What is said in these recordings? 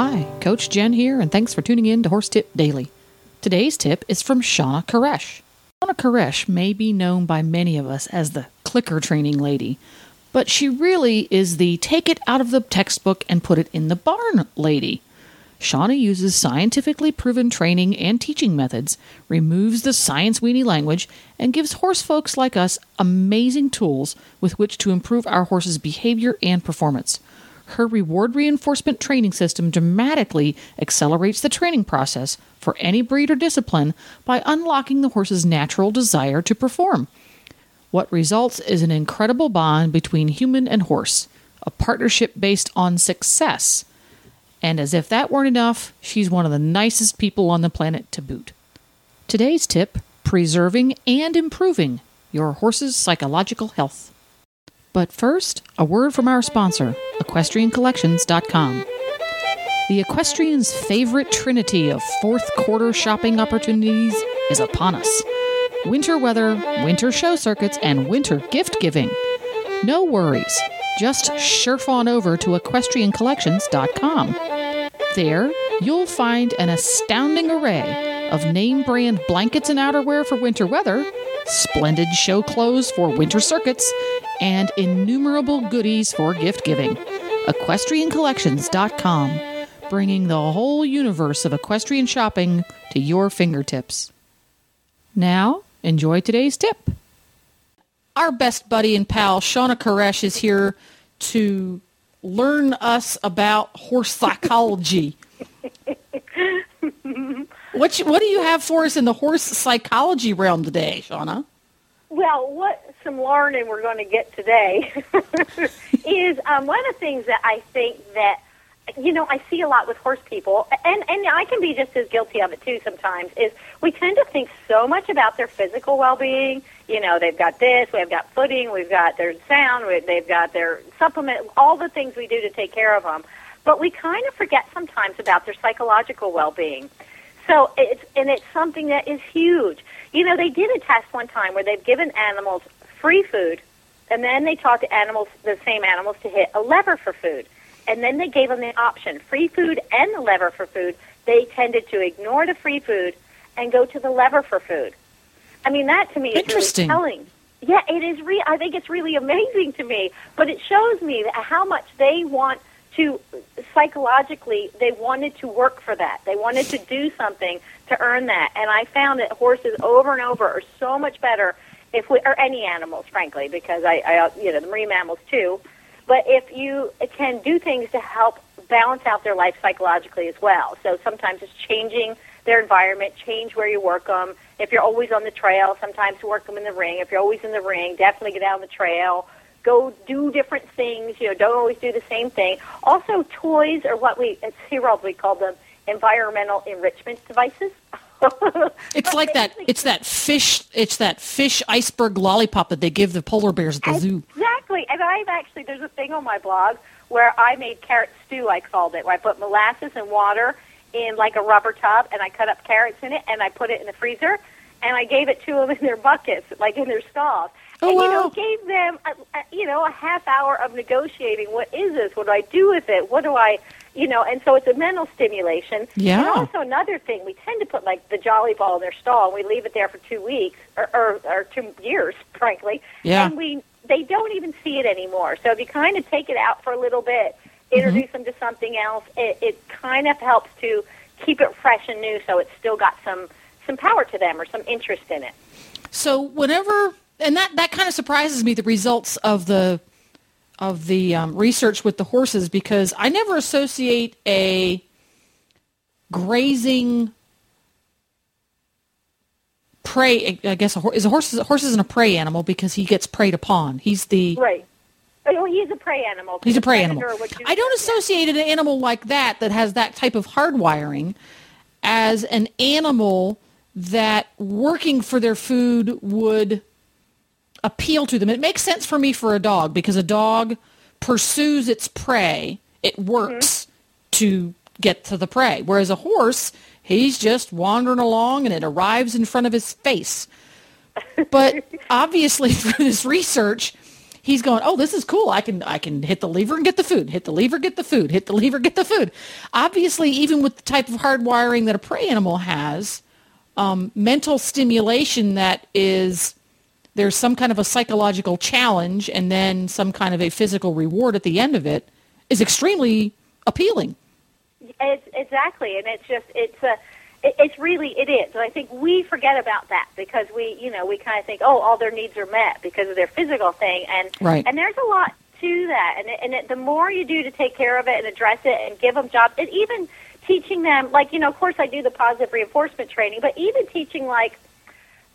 Hi, Coach Jen here, and thanks for tuning in to Horse Tip Daily. Today's tip is from Shawna Karrasch. Shawna Karrasch may be known by many of us as the clicker training lady, but she really is the take it out of the textbook and put it in the barn lady. Shawna uses scientifically proven training and teaching methods, removes the science weenie language, and gives horse folks like us amazing tools with which to improve our horse's behavior and performance. Her reward reinforcement training system dramatically accelerates the training process for any breed or discipline by unlocking the horse's natural desire to perform. What results is an incredible bond between human and horse, a partnership based on success. And as if that weren't enough, she's one of the nicest people on the planet to boot. Today's tip preserving and improving your horse's psychological health. But first, a word from our sponsor, EquestrianCollections.com. The equestrian's favorite trinity of fourth quarter shopping opportunities is upon us winter weather, winter show circuits, and winter gift giving. No worries. Just surf on over to equestriancollections.com. There, you'll find an astounding array of name brand blankets and outerwear for winter weather, splendid show clothes for winter circuits, and innumerable goodies for gift giving. EquestrianCollections.com, bringing the whole universe of equestrian shopping to your fingertips. Now, enjoy today's tip. Our best buddy and pal, Shawna Karrasch, is here to learn us about horse psychology. what, you, what do you have for us in the horse psychology realm today, Shawna? Well, what some learning we're going to get today is um, one of the things that I think that you know I see a lot with horse people, and and I can be just as guilty of it too sometimes. Is we tend to think so much about their physical well-being. You know, they've got this, we've got footing, we've got their sound, we- they've got their supplement, all the things we do to take care of them. But we kind of forget sometimes about their psychological well-being. So it's and it's something that is huge. You know, they did a test one time where they've given animals free food, and then they taught the animals, the same animals, to hit a lever for food, and then they gave them the option: free food and the lever for food. They tended to ignore the free food and go to the lever for food. I mean, that to me is really Interesting. telling. Yeah, it is. Re- I think it's really amazing to me, but it shows me how much they want to psychologically. They wanted to work for that. They wanted to do something to earn that. And I found that horses over and over are so much better if we or any animals, frankly, because I, I you know the marine mammals too. But if you can do things to help balance out their life psychologically as well. So sometimes it's changing their environment, change where you work them. If you're always on the trail, sometimes work them in the ring. If you're always in the ring, definitely get down the trail. Go do different things. You know, don't always do the same thing. Also, toys are what we at SeaWorld we call them environmental enrichment devices. It's like that. It's that fish. It's that fish iceberg lollipop that they give the polar bears at the zoo. Exactly. And I've actually, there's a thing on my blog where I made carrot stew, I called it, where I put molasses and water in like a rubber tub and I cut up carrots in it and I put it in the freezer and I gave it to them in their buckets, like in their stalls. Oh, and, you know, gave them, a, a, you know, a half hour of negotiating. What is this? What do I do with it? What do I, you know, and so it's a mental stimulation. Yeah. And also another thing, we tend to put like the jolly ball in their stall and we leave it there for two weeks or, or, or two years, frankly. Yeah. And we, they don't even see it anymore. So if you kind of take it out for a little bit, Mm-hmm. introduce them to something else, it, it kind of helps to keep it fresh and new so it's still got some, some power to them or some interest in it. So whenever, and that that kind of surprises me, the results of the of the um, research with the horses because I never associate a grazing prey. I guess a horse is a horse. A horse isn't a prey animal because he gets preyed upon. He's the Right. Oh, he's a prey animal. He's a prey animal. I don't associate an animal like that that has that type of hardwiring as an animal that working for their food would appeal to them. It makes sense for me for a dog because a dog pursues its prey. It works to get to the prey. Whereas a horse, he's just wandering along and it arrives in front of his face. But obviously through this research, he's going, "Oh, this is cool. I can I can hit the lever and get the food. Hit the lever, get the food. Hit the lever, get the food." Obviously, even with the type of hardwiring that a prey animal has, um, mental stimulation that is there's some kind of a psychological challenge and then some kind of a physical reward at the end of it is extremely appealing. It's, exactly, and it's just it's a. It, it's really it is, and I think we forget about that because we, you know, we kind of think, oh, all their needs are met because of their physical thing, and Right. and there's a lot to that, and it, and it, the more you do to take care of it and address it and give them jobs, and even teaching them, like you know, of course, I do the positive reinforcement training, but even teaching like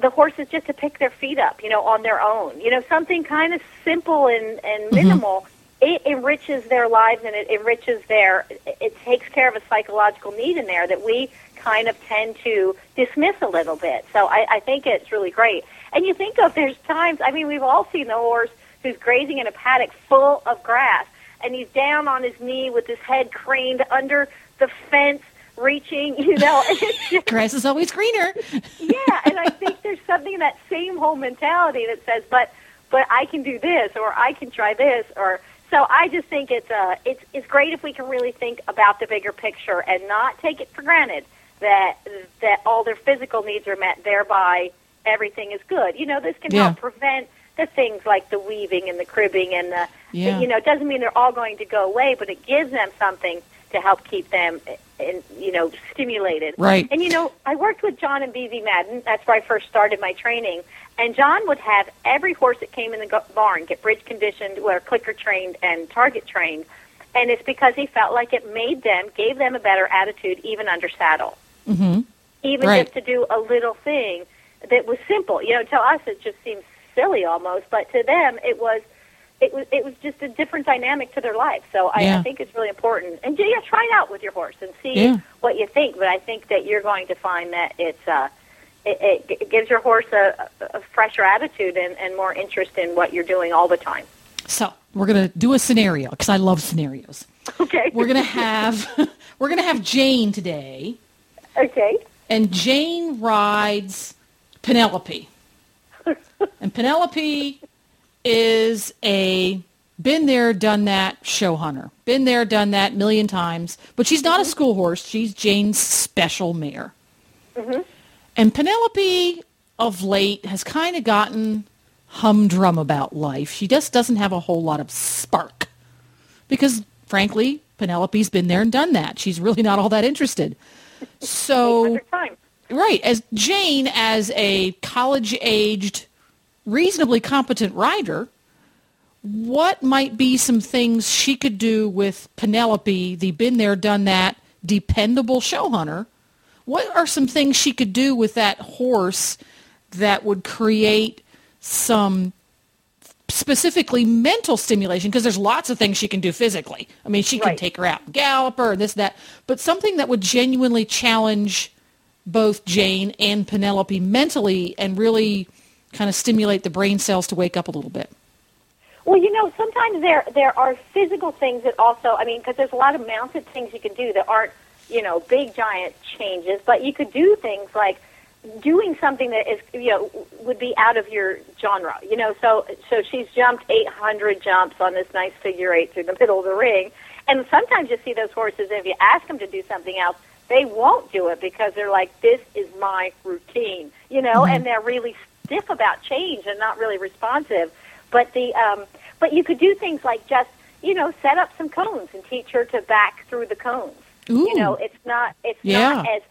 the horses just to pick their feet up, you know, on their own. You know, something kind of simple and, and mm-hmm. minimal. It enriches their lives and it enriches their. It, it takes care of a psychological need in there that we kind of tend to dismiss a little bit. So I, I think it's really great. And you think of there's times. I mean, we've all seen the horse who's grazing in a paddock full of grass, and he's down on his knee with his head craned under the fence, reaching. You know, just Grass is always greener. yeah, and I think there's something in that same whole mentality that says, but but I can do this or I can try this or so I just think it's uh it's it's great if we can really think about the bigger picture and not take it for granted that that all their physical needs are met thereby everything is good. You know, this can Yeah. help prevent the things like the weaving and the cribbing and the Yeah. you know, it doesn't mean they're all going to go away, but it gives them something to help keep them in, you know, stimulated. Right. And you know, I worked with John and Beezie Madden. That's where I first started my training. And John would have every horse that came in the barn get bridge conditioned, or clicker trained, and target trained. And it's because he felt like it made them, gave them a better attitude, even under saddle. hmm Even Right. just to do a little thing that was simple. You know, to us it just seems silly almost, but to them it was. It was it was just a different dynamic to their life, so I, Yeah. I think it's really important. And yeah, try it out with your horse and see Yeah. what you think. But I think that you're going to find that it's uh, it, it, it gives your horse a, a fresher attitude and, and more interest in what you're doing all the time. So we're gonna do a scenario because I love scenarios. Okay. We're gonna have we're gonna have Jane today, okay. and Jane rides Penelope, and Penelope is a been there, done that show hunter. Been there, done that million times. But she's not a mm-hmm. school horse. She's Jane's special mare. Mm-hmm. And Penelope of late has kind of gotten humdrum about life. She just doesn't have a whole lot of spark. Because frankly, Penelope's been there and done that. She's really not all that interested. So Right. As Jane, as a college-aged, reasonably competent rider, what might be some things she could do with Penelope, the been there, done that, dependable show hunter? What are some things she could do with that horse that would create some specifically mental stimulation because there's lots of things she can do physically. I mean, she can Right. take her out and gallop her and this, that, but something that would genuinely challenge both Jane and Penelope mentally and really kind of stimulate the brain cells to wake up a little bit. Well, you know, sometimes there there are physical things that also, I mean, because there's a lot of mounted things you can do that aren't, you know, big giant changes, but you could do things like doing something that is, you know, would be out of your genre. You know, so so she's jumped 800 jumps on this nice figure eight through the middle of the ring, and sometimes you see those horses, if you ask them to do something else, they won't do it because they're like, this is my routine, you know, mm-hmm. and they're really stiff about change and not really responsive. But the um, but you could do things like just you know set up some cones and teach her to back through the cones. Ooh. You know, it's not it's Yeah. not as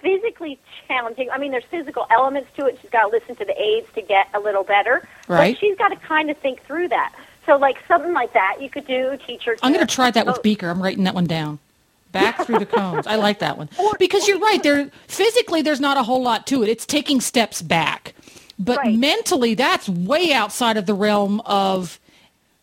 physically challenging. I mean, there's physical elements to it. She's got to listen to the aids to get a little better. Right. But she's got to kind of think through that. So, like something like that, you could do. Teach her. I'm going to try that with Oh, Beaker. I'm writing that one down. Back through the cones. I like that one. Because you're right. There physically there's not a whole lot to it. It's taking steps back. But Right. mentally that's way outside of the realm of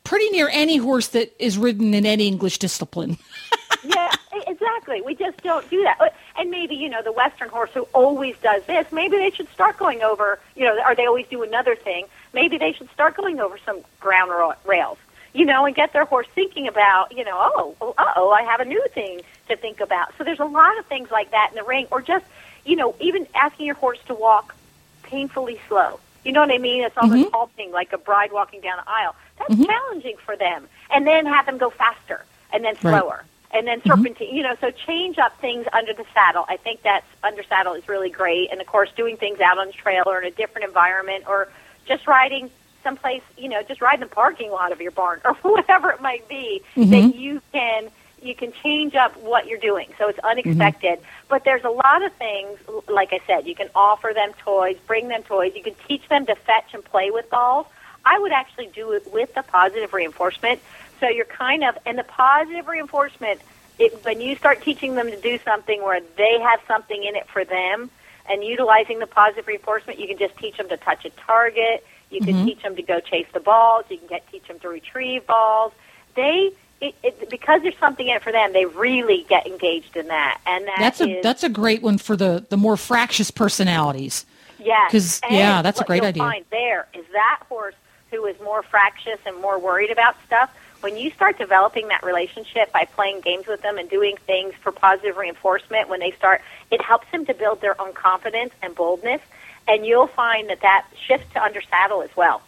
pretty near any horse that is ridden in any English discipline. yeah, exactly. We just don't do that. And maybe, you know, the Western horse who always does this, maybe they should start going over, you know, or they always do another thing. Maybe they should start going over some ground rails, you know, and get their horse thinking about, you know, oh, oh, uh-oh, I have a new thing to think about. So there's a lot of things like that in the ring, or just, you know, even asking your horse to walk painfully slow. You know what I mean? It's almost mm-hmm. halting, like a bride walking down an aisle. That's mm-hmm. challenging for them. And then have them go faster, and then Right. slower, and then mm-hmm. serpentine. You know, so change up things under the saddle. I think that's under saddle is really great. And of course, doing things out on the trail or in a different environment, or just riding someplace. You know, just ride in the parking lot of your barn or whatever it might be that you can you can change up what you're doing. So it's mm-hmm. unexpected. But there's a lot of things, like I said, you can offer them toys, bring them toys. You can teach them to fetch and play with balls. I would actually do it with the positive reinforcement. So you're kind of, and the positive reinforcement, it, when you start teaching them to do something where they have something in it for them, and utilizing the positive reinforcement, you can just teach them to touch a target. You can mm-hmm. teach them to go chase the balls. You can get teach them to retrieve balls. They it, it, because there's something in it for them, they really get engaged in that, and that That's a is- that's a great one for the the more fractious personalities. Yes. 'Cause, And yeah, that's a great you'll idea. Find there is that horse who is more fractious and more worried about stuff. When you start developing that relationship by playing games with them and doing things for positive reinforcement, when they start, it helps them to build their own confidence and boldness. And you'll find that that shifts to under saddle as well.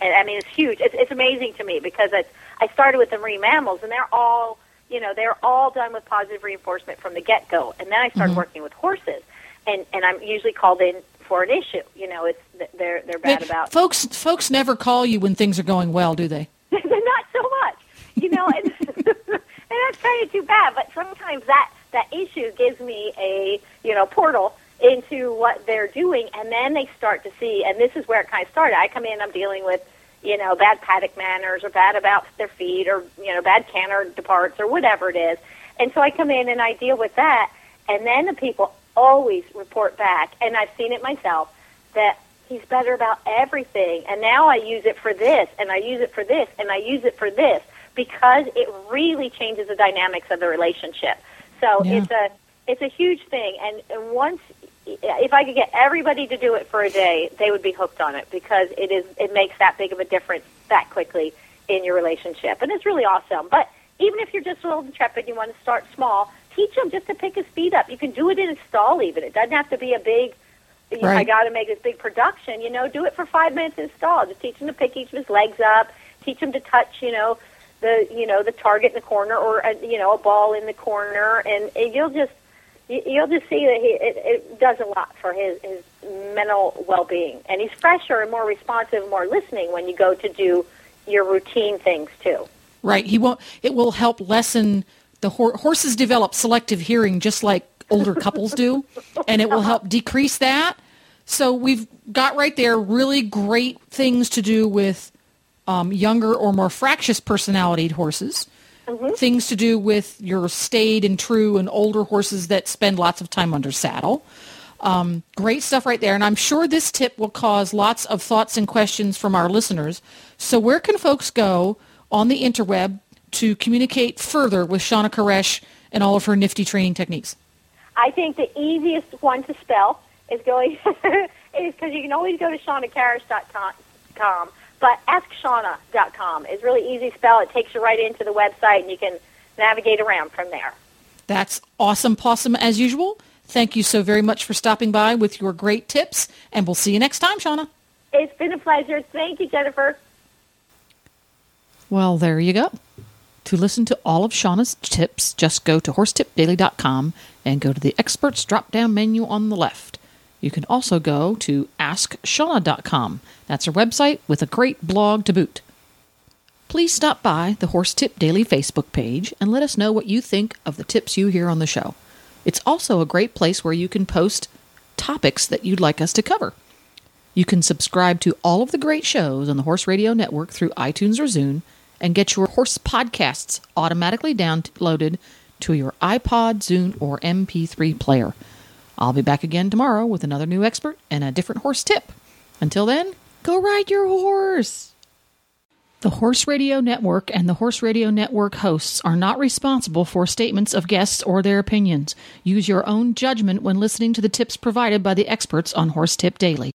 And I mean, it's huge. It's, it's amazing to me because it's, I started with the marine mammals, and they're all, you know, they're all done with positive reinforcement from the get go. And then I started Mm-hmm. working with horses, and and I'm usually called in for an issue. You know, it's they're they're bad They- about folks folks never call you when things are going well, do they? not so much, you know, and, and that's kind of too bad. But sometimes that that issue gives me a you know portal into what they're doing, and then they start to see. And this is where it kind of started. I come in, I'm dealing with you know bad paddock manners or bad about their feet or you know bad canter departs or whatever it is, and so I come in and I deal with that, and then the people always report back, and I've seen it myself that he's better about everything and now I use it for this and I use it for this and I use it for this because it really changes the dynamics of the relationship. So Yeah. it's a it's a huge thing and, and once if I could get everybody to do it for a day, they would be hooked on it because it is it makes that big of a difference that quickly in your relationship. And it's really awesome. But even if you're just a little intrepid, you want to start small, teach them just to pick his speed up. You can do it in a stall even. It doesn't have to be a big I Right. got to make this big production. You know, do it for five minutes in stall. Just teach him to pick each of his legs up. Teach him to touch. You know, the you know the target in the corner or a, you know a ball in the corner, and, and you'll just you- you'll just see that he it, it does a lot for his his mental well being, and he's fresher and more responsive, and more listening when you go to do your routine things too. Right. He won't. It will help lessen the hor- horses develop selective hearing just like older couples do, and it will help decrease that. So we've got right there really great things to do with um, younger or more fractious personality horses. Things to do with your staid and true and older horses that spend lots of time under saddle. Um, great stuff right there. And I'm sure this tip will cause lots of thoughts and questions from our listeners. So where can folks go on the interweb to communicate further with Shawna Karrasch and all of her nifty training techniques? I think the easiest one to spell is going is because you can always go to shawnakarrasch.com, but askshawna.com is really easy to spell. It takes you right into the website, and you can navigate around from there. That's awesome possum as usual. Thank you so very much for stopping by with your great tips, and we'll see you next time, Shawna. It's been a pleasure. Thank you, Jennifer. Well, there you go. To listen to all of Shawna's tips, just go to horsetipdaily.com and go to the experts drop down menu on the left. You can also go to askshawna.com. That's her website with a great blog to boot. Please stop by the Horse Tip Daily Facebook page and let us know what you think of the tips you hear on the show. It's also a great place where you can post topics that you'd like us to cover. You can subscribe to all of the great shows on the Horse Radio Network through iTunes or Zune and get your horse podcasts automatically downloaded to your iPod, Zune, or MP3 player. I'll be back again tomorrow with another new expert and a different horse tip. Until then, go ride your horse. The Horse Radio Network and the Horse Radio Network hosts are not responsible for statements of guests or their opinions. Use your own judgment when listening to the tips provided by the experts on Horse Tip Daily.